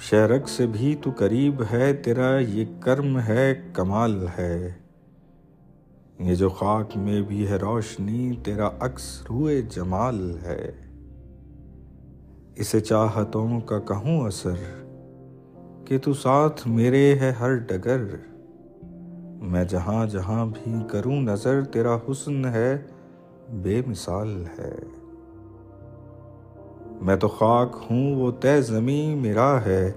شہرک سے بھی تو قریب ہے، تیرا یہ کرم ہے، کمال ہے۔ یہ جو خاک میں بھی ہے روشنی، تیرا عکس روئے جمال ہے۔ اسے چاہتوں کا کہوں اثر؟ کہ تو ساتھ میرے ہے ہر ڈگر۔ میں جہاں جہاں بھی کروں نظر، تیرا حسن ہے، بے مثال ہے۔ میں تو خاک ہوں، وہ تے زمیں میرا ہے،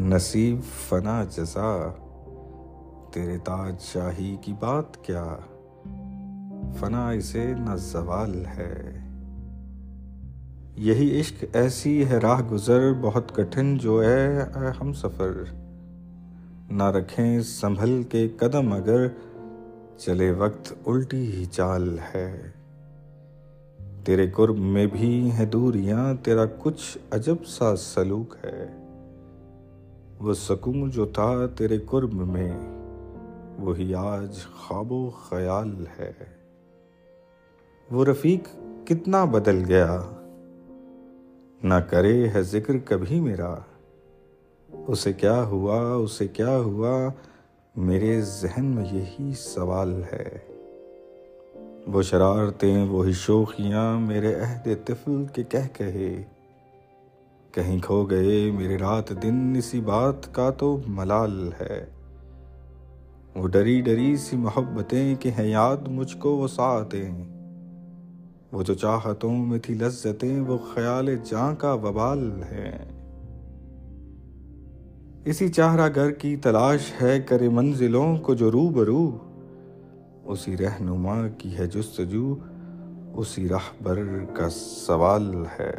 نصیب فنا جزا۔ تیرے تاج شاہی کی بات کیا؟ فنا اسے نہ زوال ہے۔ یہی عشق ایسی ہے، راہ گزر بہت کٹھن جو ہے ہم سفر۔ نہ رکھیں سنبھل کے قدم اگر، چلے وقت الٹی ہی چال ہے۔ تیرے قرب میں بھی ہیں دوریاں، تیرا کچھ عجب سا سلوک ہے۔ وہ سکون جو تھا تیرے قرب میں، وہی آج خواب و خیال ہے۔ وہ رفیق کتنا بدل گیا۔ نہ کرے ہے ذکر کبھی میرا۔ اسے کیا ہوا، اسے کیا ہوا، میرے ذہن میں یہی سوال ہے۔ وہ شرارتیں وہی شوخیاں میرے عہد طفل کے کہہ کہے۔ کہیں کھو گئے میرے رات دن، اسی بات کا تو ملال ہے۔ وہ ڈری ڈری سی محبتیں کہ ہیں یاد مجھ کو وہ ساتیں وہ جو چاہتوں میں تھی لذتیں، وہ خیال جاں کا وبال ہے اسی چہرہ گھر کی تلاش ہے کرے منزلوں کو جو رو برو اسی رہنما کی ہے جستجو اسی راہ بر کا سوال ہے۔